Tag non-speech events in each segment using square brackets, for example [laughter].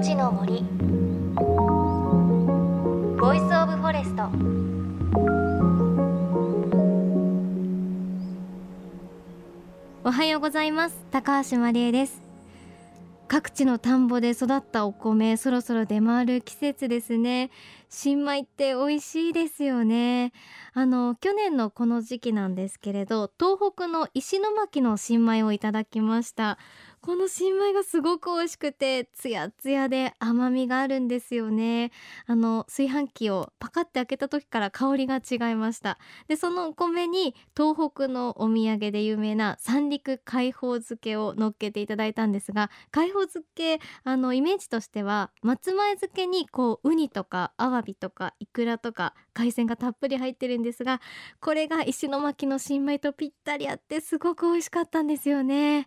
命の森。 Voice of Forest。おはようございます。高橋真理恵です。各地の田んぼで育ったお米そろそろ出回る季節ですね。新米って美味しいですよね。あの去年のこの時期なんですけれど東北の石巻の新米をいただきました。この新米がすごく美味しくてツヤツヤで甘みがあるんですよね。あの炊飯器をパカって開けた時から香りが違いました。でそのお米に東北のお土産で有名な三陸海宝漬けを乗っけていただいたんですが海宝漬けあのイメージとしては松前漬けにこうウニとかアワビとかイクラとか海鮮がたっぷり入ってるんですがこれが石巻の新米とぴったりあってすごく美味しかったんですよね。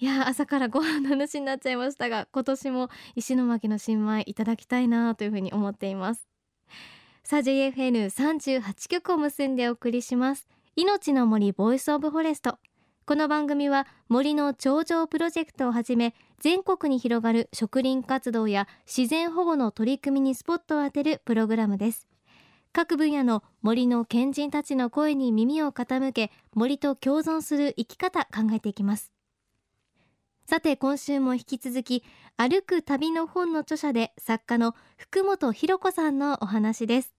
いや朝からご飯の話になっちゃいましたが今年も石巻の新米いただきたいなというふうに思っています。さあ JFN38 曲を結んでお送りします。命の森 Voice of Forest。この番組は森の長城プロジェクトをはじめ全国に広がる植林活動や自然保護の取り組みにスポットを当てるプログラムです。各分野の森の賢人たちの声に耳を傾け森と共存する生き方考えていきます。さて今週も引き続き歩く旅の本の著者で作家の福本博子さんのお話です。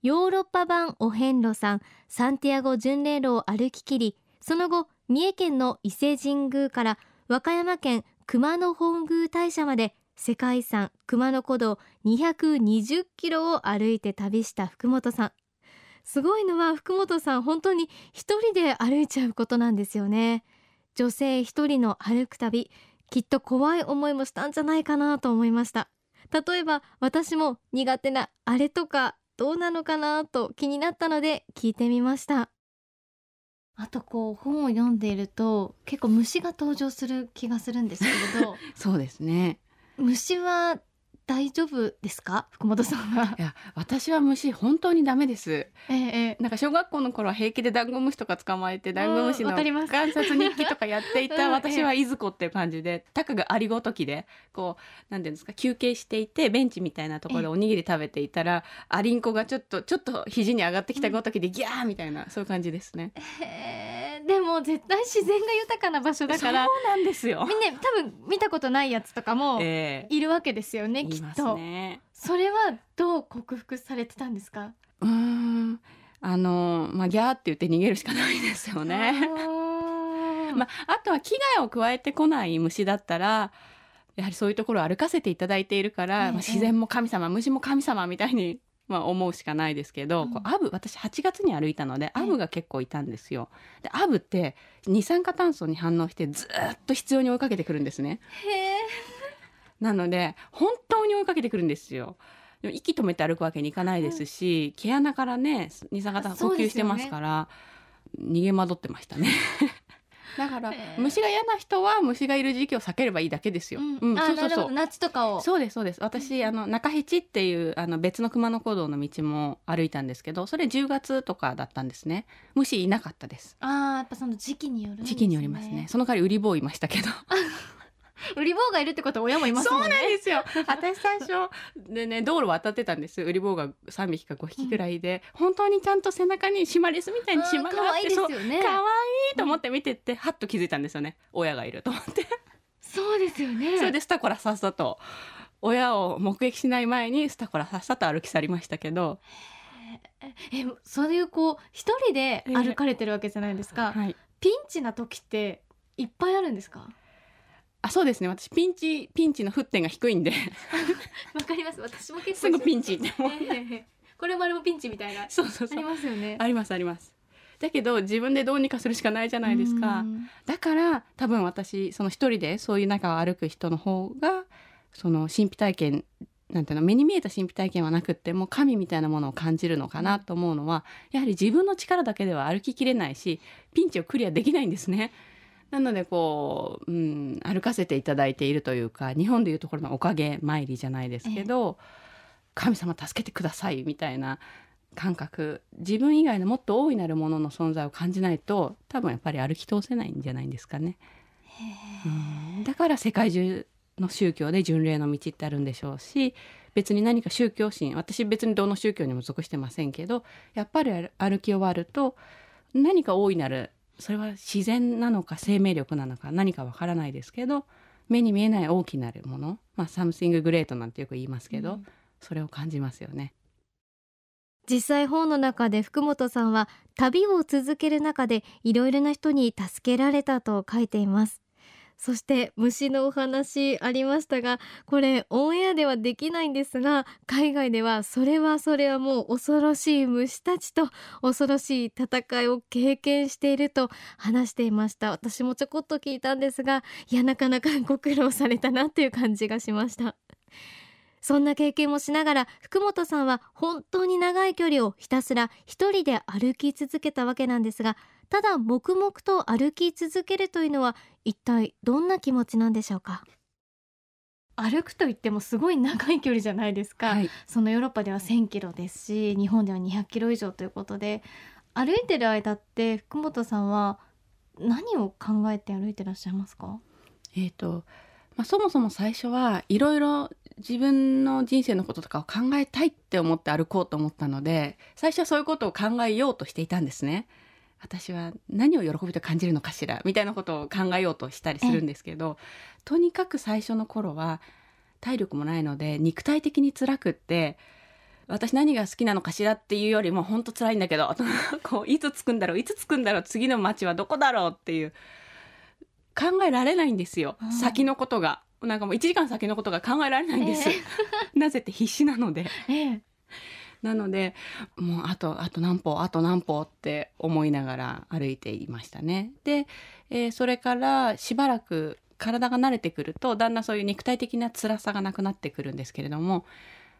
ヨーロッパ版お遍路さんサンティアゴ巡礼路を歩き切りその後三重県の伊勢神宮から和歌山県熊野本宮大社まで世界遺産熊野古道220キロを歩いて旅した福本さん。すごいのは福本さん本当に一人で歩いちゃうことなんですよね。女性一人の歩く旅きっと怖い思いもしたんじゃないかなと思いました。例えば私も苦手なあれとかどうなのかなと気になったので聞いてみました。あとこう本を読んでいると結構虫が登場する気がするんですけれど。[laughs] そうですね。虫は大丈夫ですか？福本さんは。いや私は虫本当にダメです。ええなんか小学校の頃は平気でダンゴムシとか捕まえてダンゴムシのわかります。観察日記とかやってい [laughs] うんた私はいずこっていう感じでたかがありごときでこうなんていうんですか休憩していてベンチみたいなところでおにぎり食べていたらアリンコがちょっとちょっと肘に上がってきたごときでギャーみたいなそういう感じですね。へえでも絶対自然が豊かな場所だからそうなんですよ。みんな多分見たことないやつとかもええ。いるわけですよね、きいますっと、ねそれはどう克服されてたんですか？うーん。あのまあギャーって言って逃げるしかないですよね。あ [laughs] まあ、あとは危害を加えてこない虫だったらやはりそういうところを歩かせていただいているから、ええ。まあ、自然も神様虫も神様みたいに、まあ、思うしかないですけど、うん。こうアブ私8月に歩いたのでえアブが結構いたんですよ。でアブって二酸化炭素に反応してずーっと必要に追いかけてくるんですね。へえなので本当に追いかけてくるんですよ。でも息止めて歩くわけにいかないですし、毛穴からね二酸化炭素呼吸してますから逃げ惑ってましたね。[laughs] だから虫が嫌な人は虫がいる時期を避ければいいだけですよ。うん、あそうそうそう。なるほど。夏とかを。そうですそうです。私あの中七っていうあの別の熊野古道の道も歩いたんですけどそれ10月とかだったんですね。虫いなかったです。あーやっぱその時期によるね。時期によりますね。その代わり売り棒いましたけど [laughs] [laughs] 売り棒がいるってことは親もいますもんね。ですよ。[laughs] 私最初でね道路渡ってたんです。売り棒が3匹か5匹くらいで、本当にちゃんと背中にシマリスみたいに島が可愛いですあってそうよね。可愛いと思って見てってはっと気づいたんですよね。親がいると思って。そうですよね。それでスタコラさっさと親を目撃しない前にスタコラさっさと歩き去りましたけど、えそういうこう一人で歩かれてるわけじゃないですか、はい、ピンチな時っていっぱいあるんですか？あそうですね。私ピンチピンチの沸点が低いんで。[laughs] わかります。私も結構すぐピンチってもう。ええこれもあれもピンチみたいな。ありそうそう。そうますよね。ありますあります。だけど自分でどうにかするしかないじゃないですか。うん。だから多分私その一人でそういう中を歩く人の方がその神秘体験なんていうの目に見えた神秘体験はなくっても神みたいなものを感じるのかなと思うのはやはり自分の力だけでは歩ききれないしピンチをクリアできないんですね。なのでこう、うん、歩かせていただいているというか日本でいうところのおかげ参りじゃないですけど、神様助けてくださいみたいな感覚。自分以外のもっと大いなるものの存在を感じないと多分やっぱり歩き通せないんじゃないんですかね。うん。だから世界中の宗教で巡礼の道ってあるんでしょうし別に何か宗教心私別にどの宗教にも属してませんけどやっぱり歩き終わると何か大いなるそれは自然なのか生命力なのか何かわからないですけど目に見えない大いなるもの、まあ、 Something Great なんてよく言いますけど、うん、それを感じますよね。実際本の中で福本さんは旅を続ける中でいろいろな人に助けられたと書いていますそして虫のお話ありましたがこれオンエアではできないんですが海外ではそれはそれはもう恐ろしい虫たちと恐ろしい戦いを経験していると話していました。私もちょこっと聞いたんですがいやなかなかご苦労されたなという感じがしました。そんな経験もしながら福本さんは本当に長い距離をひたすら一人で歩き続けたわけなんですがただ黙々と歩き続けるというのは一体どんな気持ちなんでしょうか？歩くといってもすごい長い距離じゃないですか、はい、そのヨーロッパでは1000キロですし日本では200キロ以上ということで歩いてる間って福本さんは何を考えて歩いてらっしゃいますか？えーとまあ、そもそも最初はいろいろ自分の人生のこととかを考えたいって思って歩こうと思ったので最初はそういうことを考えようとしていたんですね。私は何を喜びと感じるのかしらみたいなことを考えようとしたりするんですけどとにかく最初の頃は体力もないので肉体的に辛くって私何が好きなのかしらっていうよりも本当辛いんだけど [laughs] こういつ着くんだろういつ着くんだろう次の街はどこだろうっていう考えられないんですよ、先のことが。なんかもう1時間先のことが考えられないんです。えー、[laughs] なぜって必死なので。えー、なのでもうあとあと何歩あと何歩って思いながら歩いていましたね。で、えー、それからしばらく体が慣れてくるとだんだんそういう肉体的な辛さがなくなってくるんですけれども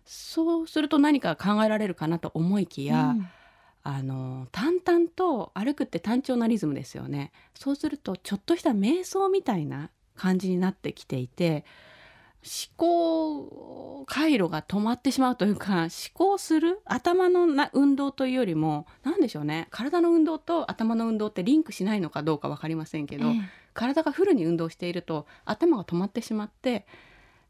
そうすると何か考えられるかなと思いきや、うん、あの淡々と歩くって単調なリズムですよね。そうするとちょっとした瞑想みたいな感じになってきていて思考回路が止まってしまうというか思考する頭のな運動というよりも何でしょうね。体の運動と頭の運動ってリンクしないのかどうか分かりませんけど、ええ、体がフルに運動していると頭が止まってしまって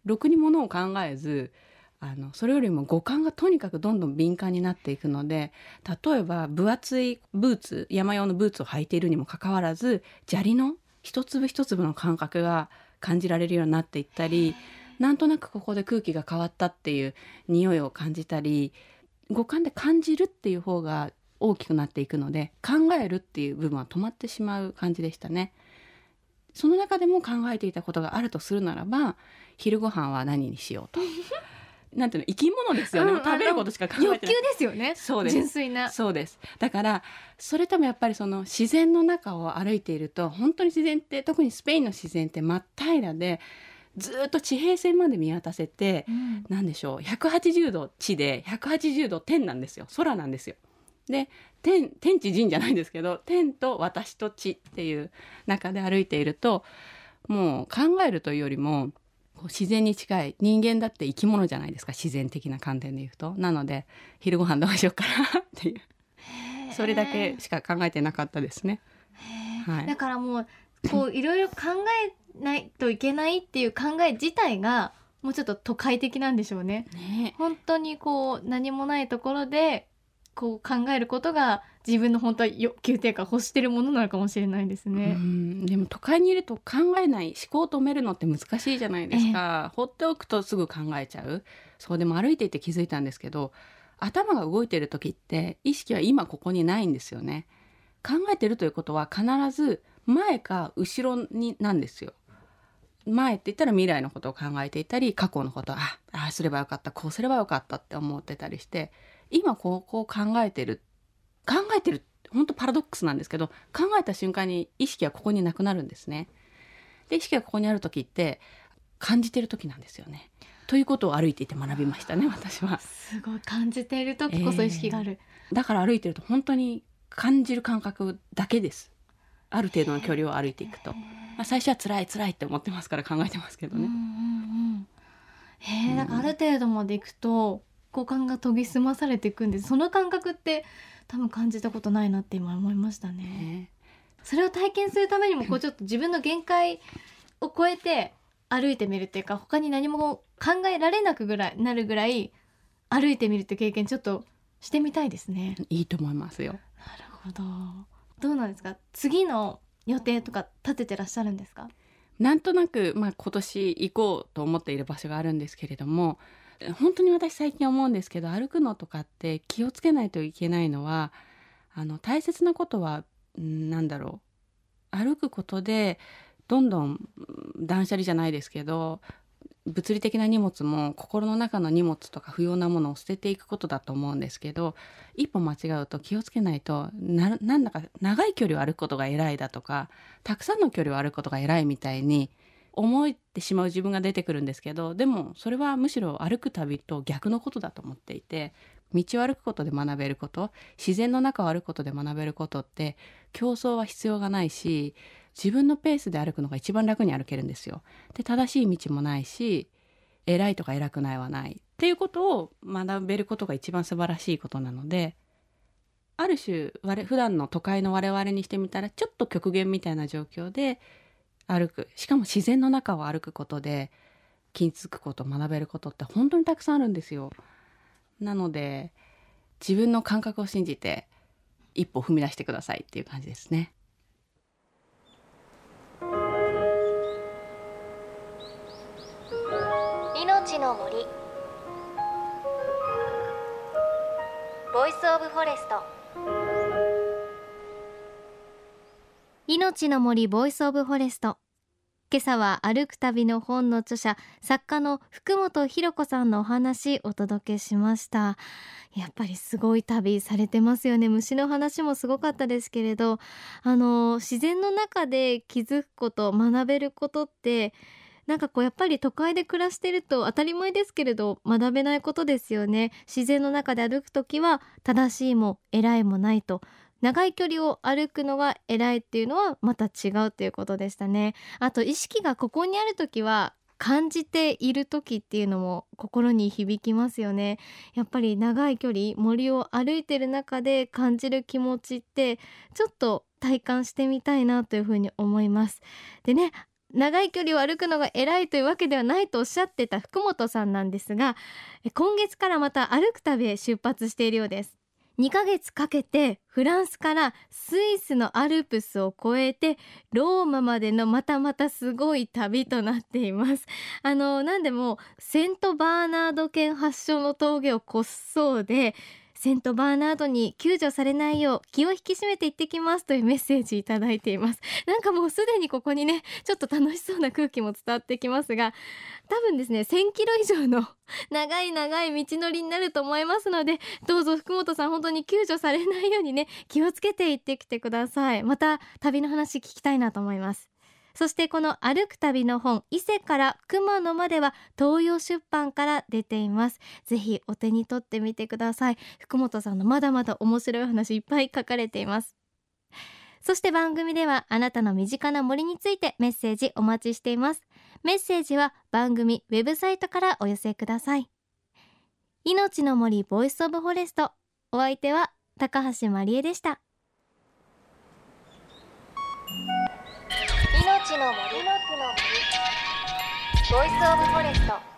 ろくにものを考えずあのそれよりも五感がとにかくどんどん敏感になっていくので例えば分厚いブーツ山用のブーツを履いているにもかかわらず砂利の一粒一粒の感覚が感じられるようになっていったりなんとなくここで空気が変わったっていう匂いを感じたり五感で感じるっていう方が大きくなっていくので考えるっていう部分は止まってしまう感じでしたね。その中でも考えていたことがあるとするならば昼ご飯は何にしようと。[laughs] なんていうの生き物ですよね、うん、食べることしか考えてない。欲求ですよね。そうです。純粋な。そうです。だからそれともやっぱりその自然の中を歩いていると本当に自然って特にスペインの自然って真っ平らでずっと地平線まで見渡せて、うん、何でしょう180度地で180度天なんですよ。空なんですよ。で天天地人じゃないんですけど天と私と地っていう中で歩いているともう考えるというよりも自然に近い人間だって生き物じゃないですか自然的な観点で言うと。なので昼ご飯どうしようかなっていう。それだけしか考えてなかったですね。はい、だからもうこういろいろ考えないといけないっていう考え自体がもうちょっと都会的なんでしょうね。ね本当にこう何もないところでこう考えることが自分の本当は欲求というか欲してるものなのかもしれないですね。でも都会にいると考えない思考を止めるのって難しいじゃないですか、えー、放っておくとすぐ考えちゃうそうでも歩いていて気づいたんですけど頭が動いてる時って意識は今ここにないんですよね。考えてるということは必ず前か後ろになんですよ。前って言ったら未来のことを考えていたり過去のことああすればよかったこうすればよかったって思ってたりして今こうこう考えてる考えてる本当パラドックスなんですけど考えた瞬間に意識はここになくなるんですね。で意識がここにある時って感じてる時なんですよね。ということを歩いていて学びましたね私は。すごい感じている時こそ意識がある、えー、だから歩いてると本当に感じる感覚だけです。ある程度の距離を歩いていくと、まあ、最初は辛い辛いって思ってますから考えてますけどね。うんうんうん、へえ、なんかある程度までいくと五感が研ぎ澄まされていくんですその感覚って多分感じたことないなって今思いましたね。それを体験するためにもこうちょっと自分の限界を超えて歩いてみるっていうか他に何も考えられなくぐらいなるぐらい歩いてみるって経験ちょっとしてみたいですね。いいと思いますよ。なるほど。どうなんですか？次の予定とか立ててらっしゃるんですか？なんとなく、まあ、今年行こうと思っている場所があるんですけれども本当に私最近思うんですけど歩くのとかって気をつけないといけないのはあの大切なことは何だろう歩くことでどんどん断捨離じゃないですけど物理的な荷物も心の中の荷物とか不要なものを捨てていくことだと思うんですけど一歩間違うと気をつけないとなんだか長い距離を歩くことが偉いだとかたくさんの距離を歩くことが偉いみたいに思ってしまう自分が出てくるんですけどでもそれはむしろ歩く旅と逆のことだと思っていて道を歩くことで学べること自然の中を歩くことで学べることって競争は必要がないし自分のペースで歩くのが一番楽に歩けるんですよ。で正しい道もないし偉いとか偉くないはないっていうことを学べることが一番素晴らしいことなのである種我普段の都会の我々にしてみたらちょっと極限みたいな状況で歩くしかも自然の中を歩くことで気づくこと学べることって本当にたくさんあるんですよ。なので自分の感覚を信じて一歩踏み出してくださいっていう感じですね。の森。 Voice of Forest 命の森 Voice of Forest今朝は歩く旅の本の著者作家の福本博子さんのお話お届けしました。やっぱりすごい旅されてますよね。虫の話もすごかったですけれどあの自然の中で気づくこと学べることってなんかこうやっぱり都会で暮らしてると当たり前ですけれど学べないことですよね。自然の中で歩く時は正しいも偉いもないと。長い距離を歩くのが偉いっていうのはまた違うっていうことでしたね。あと意識がここにある時は感じている時っていうのも心に響きますよね。やっぱり長い距離森を歩いてる中で感じる気持ちってちょっと体感してみたいなというふうに思います。でね長い距離を歩くのが偉いというわけではないとおっしゃってた福本さんなんですが今月からまた歩く旅へ出発しているようです。2ヶ月かけてフランスからスイスのアルプスを越えてローマまでのまたまたすごい旅となっています。あの何でもセントバーナード県発祥の峠を越すそうでセントバーナードに救助されないよう気を引き締めて行ってきますというメッセージいただいています。[laughs] なんかもうすでにここにね [laughs] ちょっと楽しそうな空気も伝わってきますが多分ですね1000キロ以上の [laughs] 長い長い道のりになると思いますのでどうぞ福本さん本当に救助されないようにね気をつけて行ってきてください。また旅の話聞きたいなと思います。そしてこの歩く旅の本伊勢から熊野までは東洋出版から出ています。ぜひお手に取ってみてください。福本さんのまだまだ面白い話いっぱい書かれています。そして番組ではあなたの身近な森についてメッセージお待ちしています。メッセージは番組ウェブサイトからお寄せください。命の森 Voice of Forest。お相手は高橋真理恵でした。の森の木の森ボイスオブフォレスト。